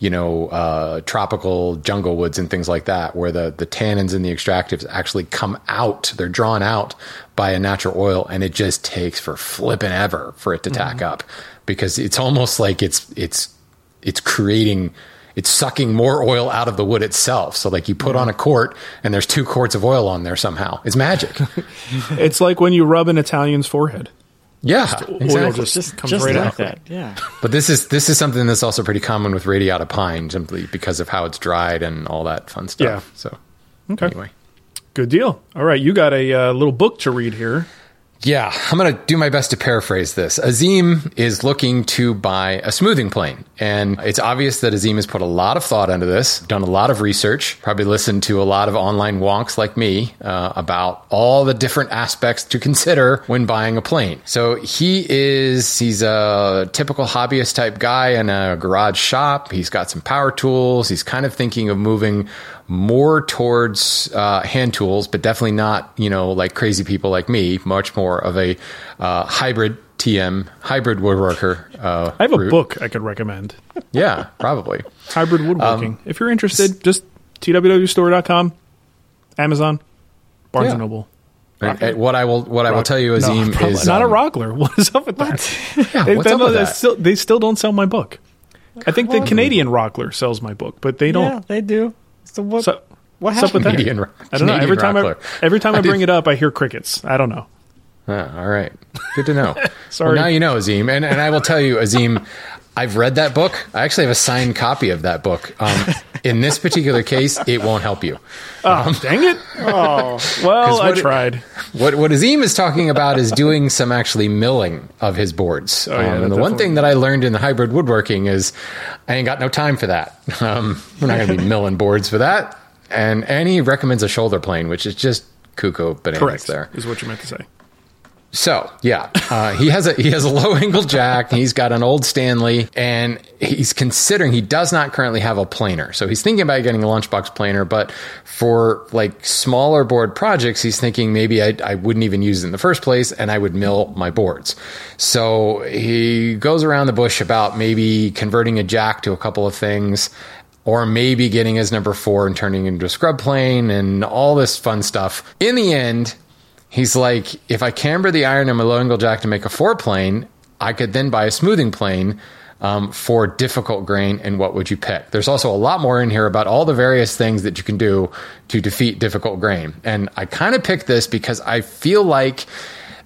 Speaker 4: you know, uh, tropical jungle woods and things like that, where the, the tannins and the extractives actually come out. They're drawn out by a natural oil, and it just takes for flipping ever for it to tack up because it's almost like it's it's it's creating it's sucking more oil out of the wood itself. So like you put on a quart and there's two quarts of oil on there somehow. It's magic. <laughs>
Speaker 2: it's like when you rub an Italian's forehead.
Speaker 4: Yeah,
Speaker 2: Oil
Speaker 4: exactly.
Speaker 2: just,
Speaker 3: Just,
Speaker 2: comes
Speaker 3: just
Speaker 2: right
Speaker 3: like
Speaker 2: out.
Speaker 3: that. Yeah.
Speaker 4: But this is this is something that's also pretty common with radiata pine, simply because of how it's dried and all that fun stuff.
Speaker 2: Yeah.
Speaker 4: So
Speaker 2: Okay.
Speaker 4: anyway.
Speaker 2: Good deal. All right, you got a uh, little book to read here.
Speaker 4: Yeah, I'm going to do my best to paraphrase this. Azim is looking to buy a smoothing plane. And it's obvious that Azim has put a lot of thought into this, done a lot of research, probably listened to a lot of online wonks like me uh, about all the different aspects to consider when buying a plane. So he is, he's a typical hobbyist type guy in a garage shop. He's got some power tools. He's kind of thinking of moving more towards uh, hand tools, but definitely not, you know, like crazy people like me, much more of a uh, hybrid TM, hybrid woodworker. Uh,
Speaker 2: I have a
Speaker 4: route.
Speaker 2: book I could recommend.
Speaker 4: Yeah, probably.
Speaker 2: Hybrid woodworking. if you're interested, just twwstore.com, Amazon, Barnes
Speaker 4: Yeah.
Speaker 2: and Noble.
Speaker 4: And, and what I will, what I will tell you, Azim,
Speaker 2: probably
Speaker 4: is
Speaker 2: not a
Speaker 4: um,
Speaker 2: rockler. <laughs> What is up with that? <laughs>
Speaker 4: Yeah,
Speaker 2: They,
Speaker 4: what's
Speaker 2: they-
Speaker 4: up with
Speaker 2: they
Speaker 4: that?
Speaker 2: Still, they still don't sell my book. I think the Canadian Rockler sells my book, but they don't.
Speaker 3: Yeah, they do. So what?
Speaker 2: So,
Speaker 3: what
Speaker 2: what's up with that?
Speaker 4: Canadian ro-
Speaker 2: I don't know. Every time I every time I,
Speaker 4: I
Speaker 2: bring it up, I hear crickets. I don't know.
Speaker 4: Ah, all right. Good to know. <laughs>
Speaker 2: Sorry.
Speaker 4: Well, now you know, Azim. And, and I will tell you, Azim, I've read that book. I actually have a signed copy of that book. Um, <laughs> in this particular case, it won't help you.
Speaker 2: Oh, dang it! <laughs> Oh, well, I
Speaker 4: what it-
Speaker 2: tried.
Speaker 4: What what Azim is talking about is doing some actually milling of his boards.
Speaker 2: Oh, yeah,
Speaker 4: um, and the one thing that I learned in the hybrid woodworking is I ain't got no time for that. Um, we're not going to be <laughs> milling boards for that. And and he recommends a shoulder plane, which is just cuckoo bananas
Speaker 2: Correct.
Speaker 4: there.
Speaker 2: Is what you meant to say.
Speaker 4: So yeah, uh, he has a he has a low angle jack. He's got an old Stanley, and he's considering he does not currently have a planer. So he's thinking about getting a lunchbox planer, but for like smaller board projects, he's thinking maybe I, I wouldn't even use it in the first place, and I would mill my boards. So he goes around the bush about maybe converting a jack to a couple of things. Or maybe getting his number four and turning into a scrub plane and all this fun stuff. In the end, He's like, if I camber the iron in my low angle jack to make a four plane, I could then buy a smoothing plane um, for difficult grain. And what would you pick? There's also a lot more in here about all the various things that you can do to defeat difficult grain. And I kind of picked this because I feel like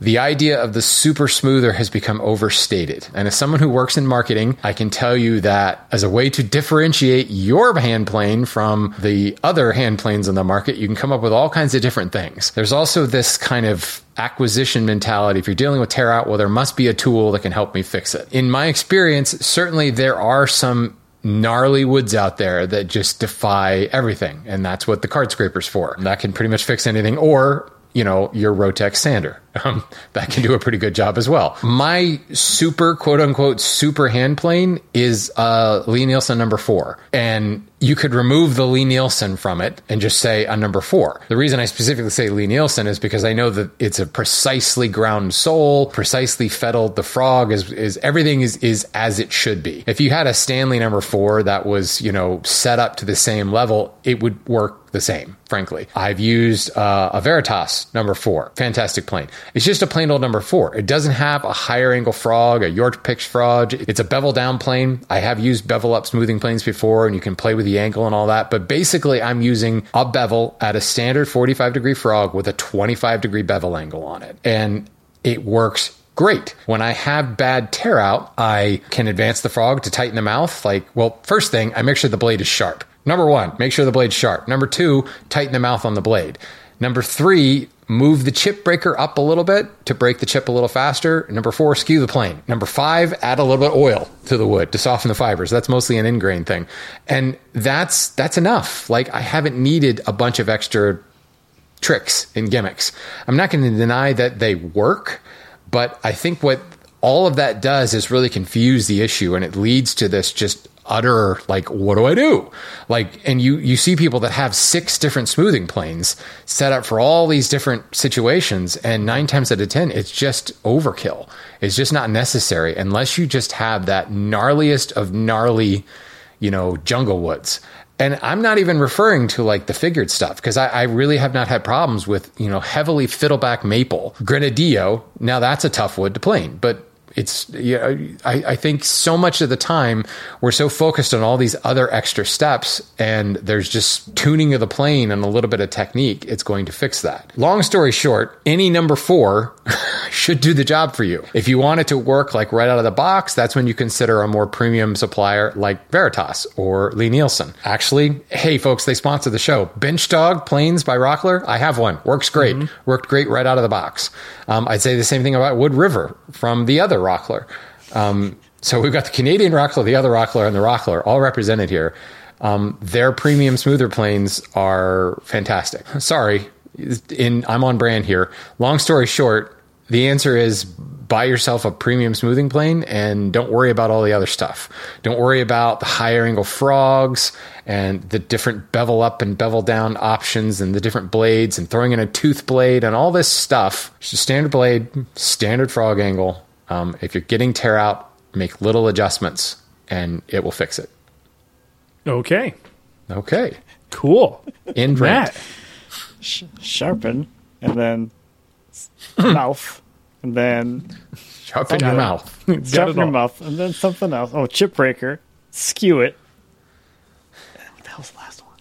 Speaker 4: the idea of the super smoother has become overstated. And as someone who works in marketing, I can tell you that as a way to differentiate your hand plane from the other hand planes on the market, you can come up with all kinds of different things. There's also this kind of acquisition mentality. If you're dealing with tear out, well, there must be a tool that can help me fix it. In my experience, certainly there are some gnarly woods out there that just defy everything. And that's what the card scraper's for. That can pretty much fix anything. Or you know, your Rotex sander. Um, that can do a pretty good job as well. My super quote unquote super hand plane is uh, Lie-Nielsen number four. And you could remove the Lie-Nielsen from it and just say a number four. The reason I specifically say Lie-Nielsen is because I know that it's a precisely ground sole, precisely fettled. The frog is, is everything is, is as it should be. If you had a Stanley number four that was, you know, set up to the same level, it would work the same, frankly. I've used uh, a Veritas number four, fantastic plane. It's just a plain old number four. It doesn't have a higher angle frog, a York pitch frog. It's a bevel down plane. I have used bevel up smoothing planes before, and you can play with the angle and all that. But basically, I'm using a bevel at a standard 45 degree frog with a 25 degree bevel angle on it, and it works great. When I have bad tear out, I can advance the frog to tighten the mouth. Like, well, first thing, I make sure the blade is sharp. Number one, make sure the blade's sharp. Number two, tighten the mouth on the blade. Number three, move the chip breaker up a little bit to break the chip a little faster. Number four, skew the plane. Number five, add a little bit of oil to the wood to soften the fibers. That's mostly an end grain thing. And that's that's enough. Like I haven't needed a bunch of extra tricks and gimmicks. I'm not going to deny that they work, but I think what all of that does is really confuse the issue and it leads to this just utter like what do I do? Like and you you see people that have six different smoothing planes set up for all these different situations and 9 times out of 10 it's just overkill. It's just not necessary unless you just have that gnarliest of gnarly, you know, jungle woods. And I'm not even referring to like the figured stuff because I, I, really have not had problems with, you know, heavily fiddleback maple. Granadillo, now that's a tough wood to plane, but It's know, I, I think so much of the time we're so focused on all these other extra steps, and there's just tuning of the plane and a little bit of technique. It's going to fix that. Long story short, any number four <laughs> should do the job for you. If you want it to work like right out of the box, that's when you consider a more premium supplier like Veritas or Lie-Nielsen. Actually, hey folks, they sponsor the show. Bench Dog Planes by Rockler. I have one. Works great. Worked great right out of the box. Um, I'd say the same thing about WoodRiver from the other Rockler. Um, so we've got the Canadian Rockler, the other Rockler, and the Rockler all represented here. Um, their premium smoother planes are fantastic. Sorry, in I'm on brand here. Long story short, the answer is buy yourself a premium smoothing plane and don't worry about all the other stuff. Don't worry about the higher angle frogs and the different bevel up and bevel down options and the different blades and throwing in a tooth blade and all this stuff. Just standard blade, standard frog angle. Um, if you're getting tear out, make little adjustments and it will fix it.
Speaker 2: Okay.
Speaker 4: Okay.
Speaker 2: Cool.
Speaker 4: In
Speaker 2: Matt.
Speaker 3: Sharpen, and then s- <coughs> mouth, and then
Speaker 4: Sharpen your mouth. <laughs>
Speaker 3: Sharpen your mouth, and then something else. Oh, chip breaker, skew it. What the hell's the last one?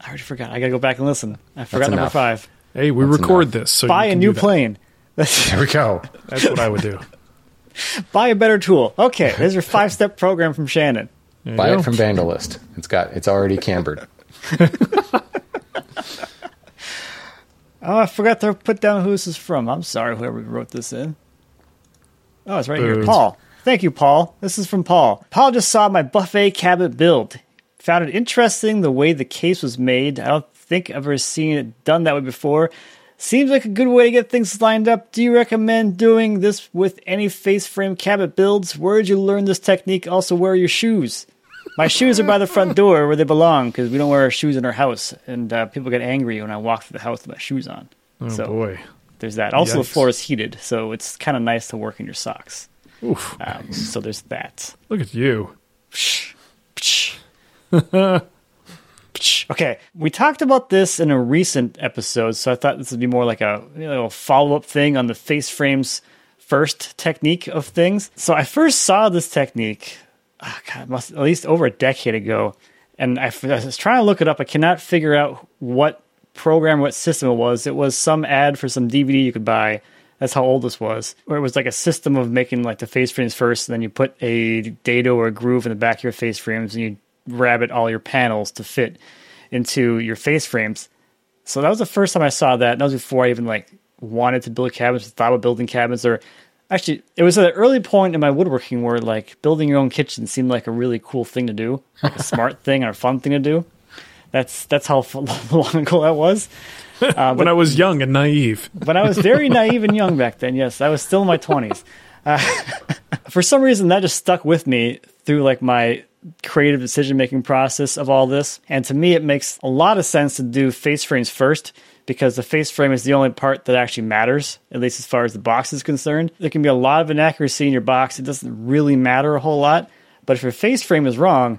Speaker 3: I already forgot. I gotta go back and listen. I forgot number
Speaker 4: enough.
Speaker 3: five.
Speaker 2: Hey, we record this, so
Speaker 3: Buy
Speaker 2: you
Speaker 3: a new plane. That's, <laughs>
Speaker 4: There we go.
Speaker 2: That's what I would do. <laughs>
Speaker 3: buy a better tool. Okay, there's your five step program from Shannon.
Speaker 2: There
Speaker 4: Buy it
Speaker 2: go.
Speaker 4: from Vandalist. It's got it's already cambered. <laughs>
Speaker 3: Oh, I forgot to put down who this is from. I'm sorry, whoever wrote this in. Oh, it's right here. Paul. Thank you, Paul. This is from Paul. Paul just saw my buffet cabinet build. Found it interesting the way the case was made. I don't think I've ever seen it done that way before. Seems like a good way to get things lined up. Do you recommend doing this with any face frame cabinet builds? Where did you learn this technique? Also, where are your shoes? My shoes are by the front door where they belong because we don't wear our shoes in our house, and uh, people get angry when I walk through the house with my shoes on.
Speaker 2: Oh
Speaker 3: so
Speaker 2: boy.
Speaker 3: there's that. Also,
Speaker 2: Yikes.
Speaker 3: the floor is heated, so it's kind of nice to work in your socks.
Speaker 2: Oof.
Speaker 3: Um, so there's that.
Speaker 2: Look at you. <laughs>
Speaker 3: Okay, we talked about this in a recent episode, so I thought this would be more like a you know, follow up thing on the face frames first technique of things. So I first saw this technique, ah, God, must at least over a decade ago, and I, I was trying to look it up. I cannot figure out what program, what system it was. It was some ad for some DVD you could buy. That's how old this was. Where it was like a system of making like the face frames first, and then you put a dado or a groove in the back of your face frames, and you rabbet all your panels to fit into your face frames. So that was the first time I saw that. And that was before I even like wanted to build cabinets, thought about building cabinets, or actually, it was at an early point in my woodworking where like building your own kitchen seemed like a really cool thing to do, like a <laughs> smart thing or a fun thing to do. That's that's how <laughs> long ago that was. <laughs>
Speaker 2: when I was young and naive.
Speaker 3: when I was very naive and young back then. Yes, I was still in my twenties. Uh, for some reason, that just stuck with me through like my creative decision making process of all this. And to me, it makes a lot of sense to do face frames first because the face frame is the only part that actually matters, at least as far as the box is concerned. There can be a lot of inaccuracy in your box. It doesn't really matter a whole lot. But if your face frame is wrong,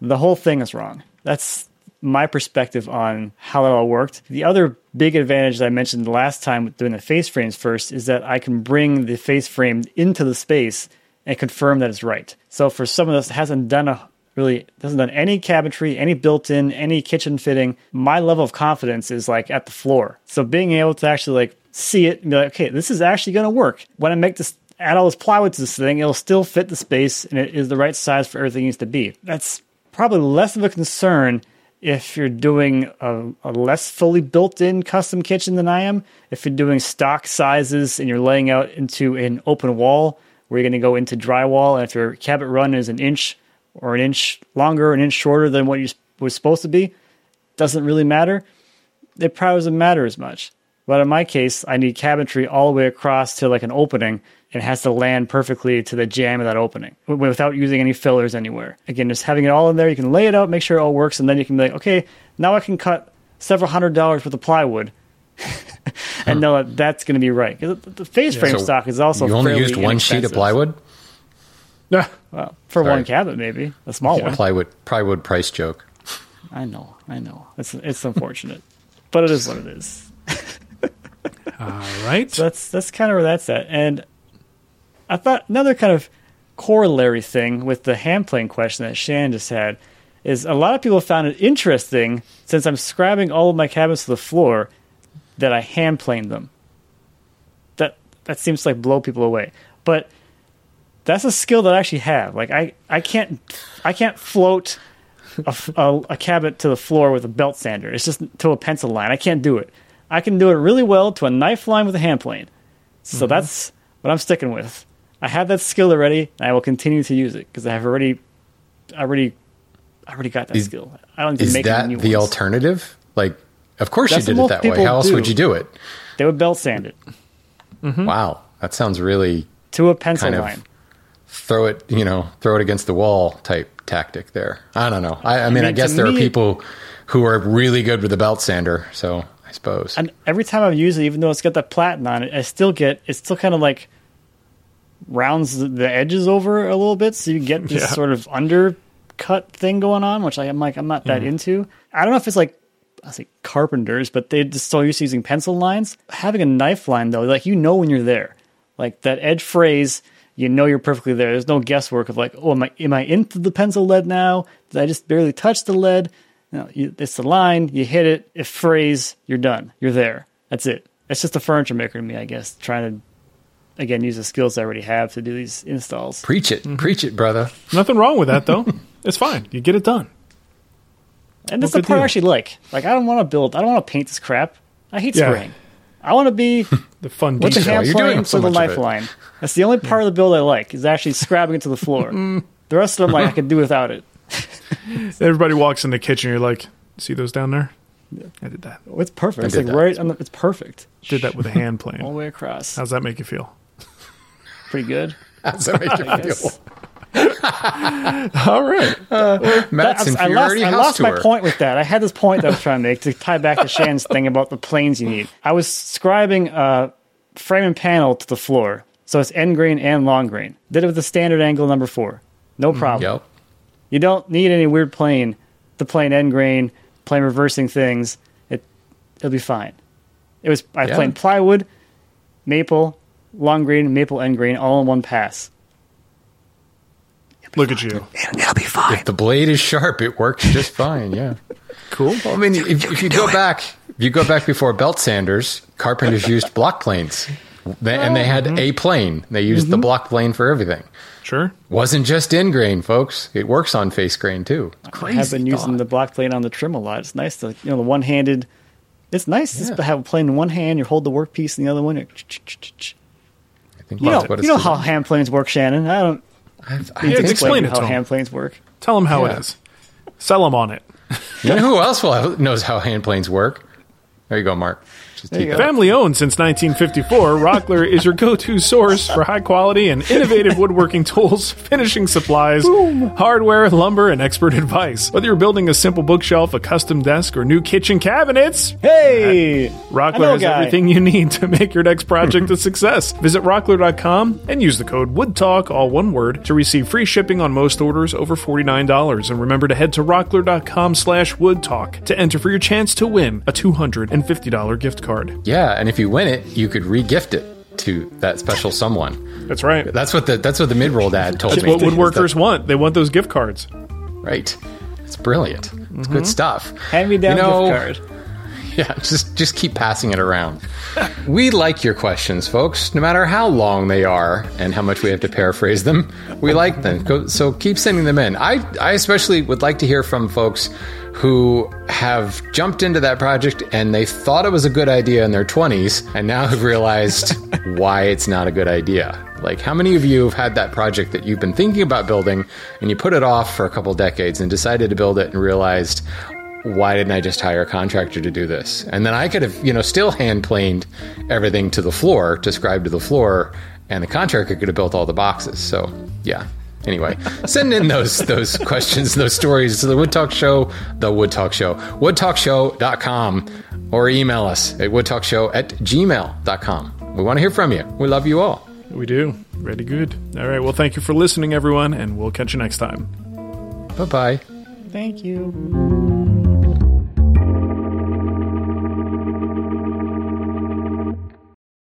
Speaker 3: the whole thing is wrong. That's my perspective on how it all worked. The other big advantage that I mentioned last time with doing the face frames first is that I can bring the face frame into the space and confirm that it's right. So for someone that hasn't done a really hasn't done any cabinetry, any built-in, any kitchen fitting, my level of confidence is like at the floor. So being able to actually like see it and be like, okay, this is actually going to work. When I make this add all this plywood to this thing, it'll still fit the space and it is the right size for everything it needs to be. That's probably less of a concern if you're doing a, a less fully built in custom kitchen than I am. If you're doing stock sizes and you're laying out into an open wall you're going to go into drywall, and if your cabinet run is an inch or an inch longer, an inch shorter than what you was supposed to be, doesn't really matter. It probably doesn't matter as much. But in my case, I need cabinetry all the way across to like an opening. and It has to land perfectly to the jamb of that opening without using any fillers anywhere. Again, just having it all in there, you can lay it out, make sure it all works, and then you can be like, okay, now I can cut several hundred dollars worth of plywood <laughs> <laughs> and know that that's going to be right. 'Cause the the face frame
Speaker 4: So
Speaker 3: stock is also
Speaker 4: you only used one sheet of plywood.
Speaker 2: Ah, <laughs>
Speaker 3: Well, for
Speaker 4: Sorry.
Speaker 3: one cabinet, maybe a small one.
Speaker 4: Plywood, plywood price joke.
Speaker 3: I know, I know. It's it's unfortunate, <laughs> but it is what it is.
Speaker 2: all right.
Speaker 3: So that's that's kind of where that's at. And I thought another kind of corollary thing with the hand plane question that Shannon just had is a lot of people found it interesting since I'm scribing all of my cabinets to the floor that I hand plane them. That that seems to like blow people away, but that's a skill that I actually have. Like I, I can't I can't float a, a, a cabinet to the floor with a belt sander. It's just to a pencil line. I can't do it. I can do it really well to a knife line with a hand plane. So mm-hmm. that's what I'm sticking with. I have that skill already, and I will continue to use it because I have already, already, I already got that
Speaker 4: Is-
Speaker 3: skill. I don't need to make
Speaker 4: that the
Speaker 3: ones.
Speaker 4: alternative? Like, of course
Speaker 3: That's
Speaker 4: you did it that way. How else
Speaker 3: do.
Speaker 4: would you do it?
Speaker 3: They would belt sand it mm-hmm.
Speaker 4: Wow, that sounds really
Speaker 3: to a pencil
Speaker 4: Kind of
Speaker 3: line.
Speaker 4: throw it, you know, throw it against the wall type tactic there. I don't know. I, I mean, I,
Speaker 3: mean,
Speaker 4: guess
Speaker 3: to
Speaker 4: there are people who are really good with the belt sander. So I suppose.
Speaker 3: And every time I use it, even though it's got that platen on it, I still get it still kind of like rounds the, the edges over a little bit, so you get this
Speaker 2: Yeah.
Speaker 3: sort of undercut thing going on, which I, I'm like I'm not that mm-hmm. into. I don't know if it's like I say carpenters, but they just so used to using pencil lines. Having a knife line though, like you know when you're there, like that edge phrase. You know you're perfectly there. There's no guesswork of like, oh, am I am I into the pencil lead now? Did I just barely touch the lead? No, you, it's the line. You hit it. It phrase. You're done. You're there. That's it. It's just a furniture maker to me, I guess. Trying to again use the skills I already have to do these installs.
Speaker 4: Preach it,
Speaker 3: Mm-hmm.
Speaker 4: preach it, brother.
Speaker 2: Nothing wrong with that though. <laughs> it's fine. You get it done.
Speaker 3: And that's
Speaker 2: Well,
Speaker 3: the
Speaker 2: good
Speaker 3: part I actually like. Like I don't want to build. I don't want to paint this crap. I hate
Speaker 2: Yeah.
Speaker 3: spraying. I want to be <laughs>
Speaker 2: The fun
Speaker 3: with the
Speaker 2: detail.
Speaker 3: hand
Speaker 4: You're doing
Speaker 3: plane
Speaker 4: so
Speaker 3: to the
Speaker 4: much of
Speaker 3: knife
Speaker 4: it.
Speaker 3: line. That's the only part of the build I like is actually scrabbing it to the floor. <laughs> The rest of them, like I can do without it. <laughs>
Speaker 2: Everybody walks in the kitchen. You're like, see those down there? I did that.
Speaker 3: Oh, it's perfect. It's like
Speaker 4: that.
Speaker 3: right on the, It's perfect.
Speaker 2: Did that with a hand plane
Speaker 3: all the way across.
Speaker 2: How's that make you feel?
Speaker 3: Pretty good.
Speaker 4: How's that make you
Speaker 3: I
Speaker 4: feel? <laughs>
Speaker 2: All right.
Speaker 4: Uh, Matt's
Speaker 3: I, I lost, I lost my point with that. I had this point that I was trying to make to tie back to Shannon's thing about the planes you need. I was scribing a frame and panel to the floor, so it's end grain and long grain. Did it with the standard angle number four. No mm-hmm. problem.
Speaker 4: Yep.
Speaker 3: You don't need any weird plane to plane end grain, plane reversing things. It it'll be fine. It was I
Speaker 4: Yeah.
Speaker 3: planed plywood, maple, long grain, maple end grain, all in one pass.
Speaker 2: Look at you.
Speaker 3: It'll be fine.
Speaker 4: If the blade is sharp, it works just fine. Yeah. <laughs>
Speaker 2: Cool.
Speaker 4: Well, I mean, if, if you go back, if you go back before belt sanders, carpenters used block planes, they, and they had oh, mm-hmm. a plane. They used the mm-hmm. block plane for everything.
Speaker 2: Sure.
Speaker 4: Wasn't just in grain, folks. It works on face grain too. It's
Speaker 3: I've been using
Speaker 4: thought.
Speaker 3: the block plane on the trim a lot. It's nice to you know the one handed. It's nice just to have a plane in one hand. You hold the workpiece in the other one. You
Speaker 4: I think
Speaker 3: know, you know how
Speaker 4: doing.
Speaker 3: hand planes work, Shannon. I don't
Speaker 4: I've- I
Speaker 3: need to
Speaker 2: explain it
Speaker 3: how
Speaker 2: to 'em.
Speaker 3: hand planes work.
Speaker 2: Tell them how
Speaker 4: Yeah.
Speaker 2: it is. Sell them on it.
Speaker 4: You <laughs> know who else will, knows how hand planes work? There you go, Marc. Just keep
Speaker 2: Family owned since 1954, Rockler is your go to source for high quality and innovative woodworking tools, finishing supplies, hardware, lumber, and expert advice. Whether you're building a simple bookshelf, a custom desk, or new kitchen cabinets,
Speaker 3: Hey,
Speaker 2: Rockler
Speaker 3: know
Speaker 2: has everything you need to make your next project a success. Visit rockler.com and use the code WOODTALK, all one word, to receive free shipping on most orders over $49. And remember to head to rockler.com slash woodtalk to enter for your chance to win a $250 gift card.
Speaker 4: Yeah, and if you win it, you could re-gift it to that special <laughs> someone.
Speaker 2: That's right.
Speaker 4: That's what the that's what the mid-roll dad told
Speaker 2: That's
Speaker 4: me.
Speaker 2: what woodworkers want. They want those gift cards.
Speaker 4: Right. It's brilliant. It's good mm-hmm. stuff.
Speaker 3: hand me down
Speaker 4: You know-
Speaker 3: gift card. <laughs>
Speaker 4: Yeah, just just keep passing it around. <laughs> we like your questions, folks, no matter how long they are and how much we have to paraphrase them. We like them. So keep sending them in. I I especially would like to hear from folks who have jumped into that project and they thought it was a good idea in their 20s and now have realized <laughs> why it's not a good idea. Like, how many of you have had that project that you've been thinking about building and you put it off for a couple decades and decided to build it and realized, why didn't I just hire a contractor to do this? And then I could have, you know, still hand planed everything to the floor, described to the floor, and the contractor could have built all the boxes. So, yeah. Anyway, send in those those questions, those stories to the Wood Talk Show, the Wood Talk Show, woodtalkshow.com, or email us at woodtalkshow at gmail.com. We want to hear from you. We love you all.
Speaker 2: We do. Very good. All right. Well, thank you for listening, everyone, and we'll catch you next time.
Speaker 4: Bye bye.
Speaker 3: Thank you.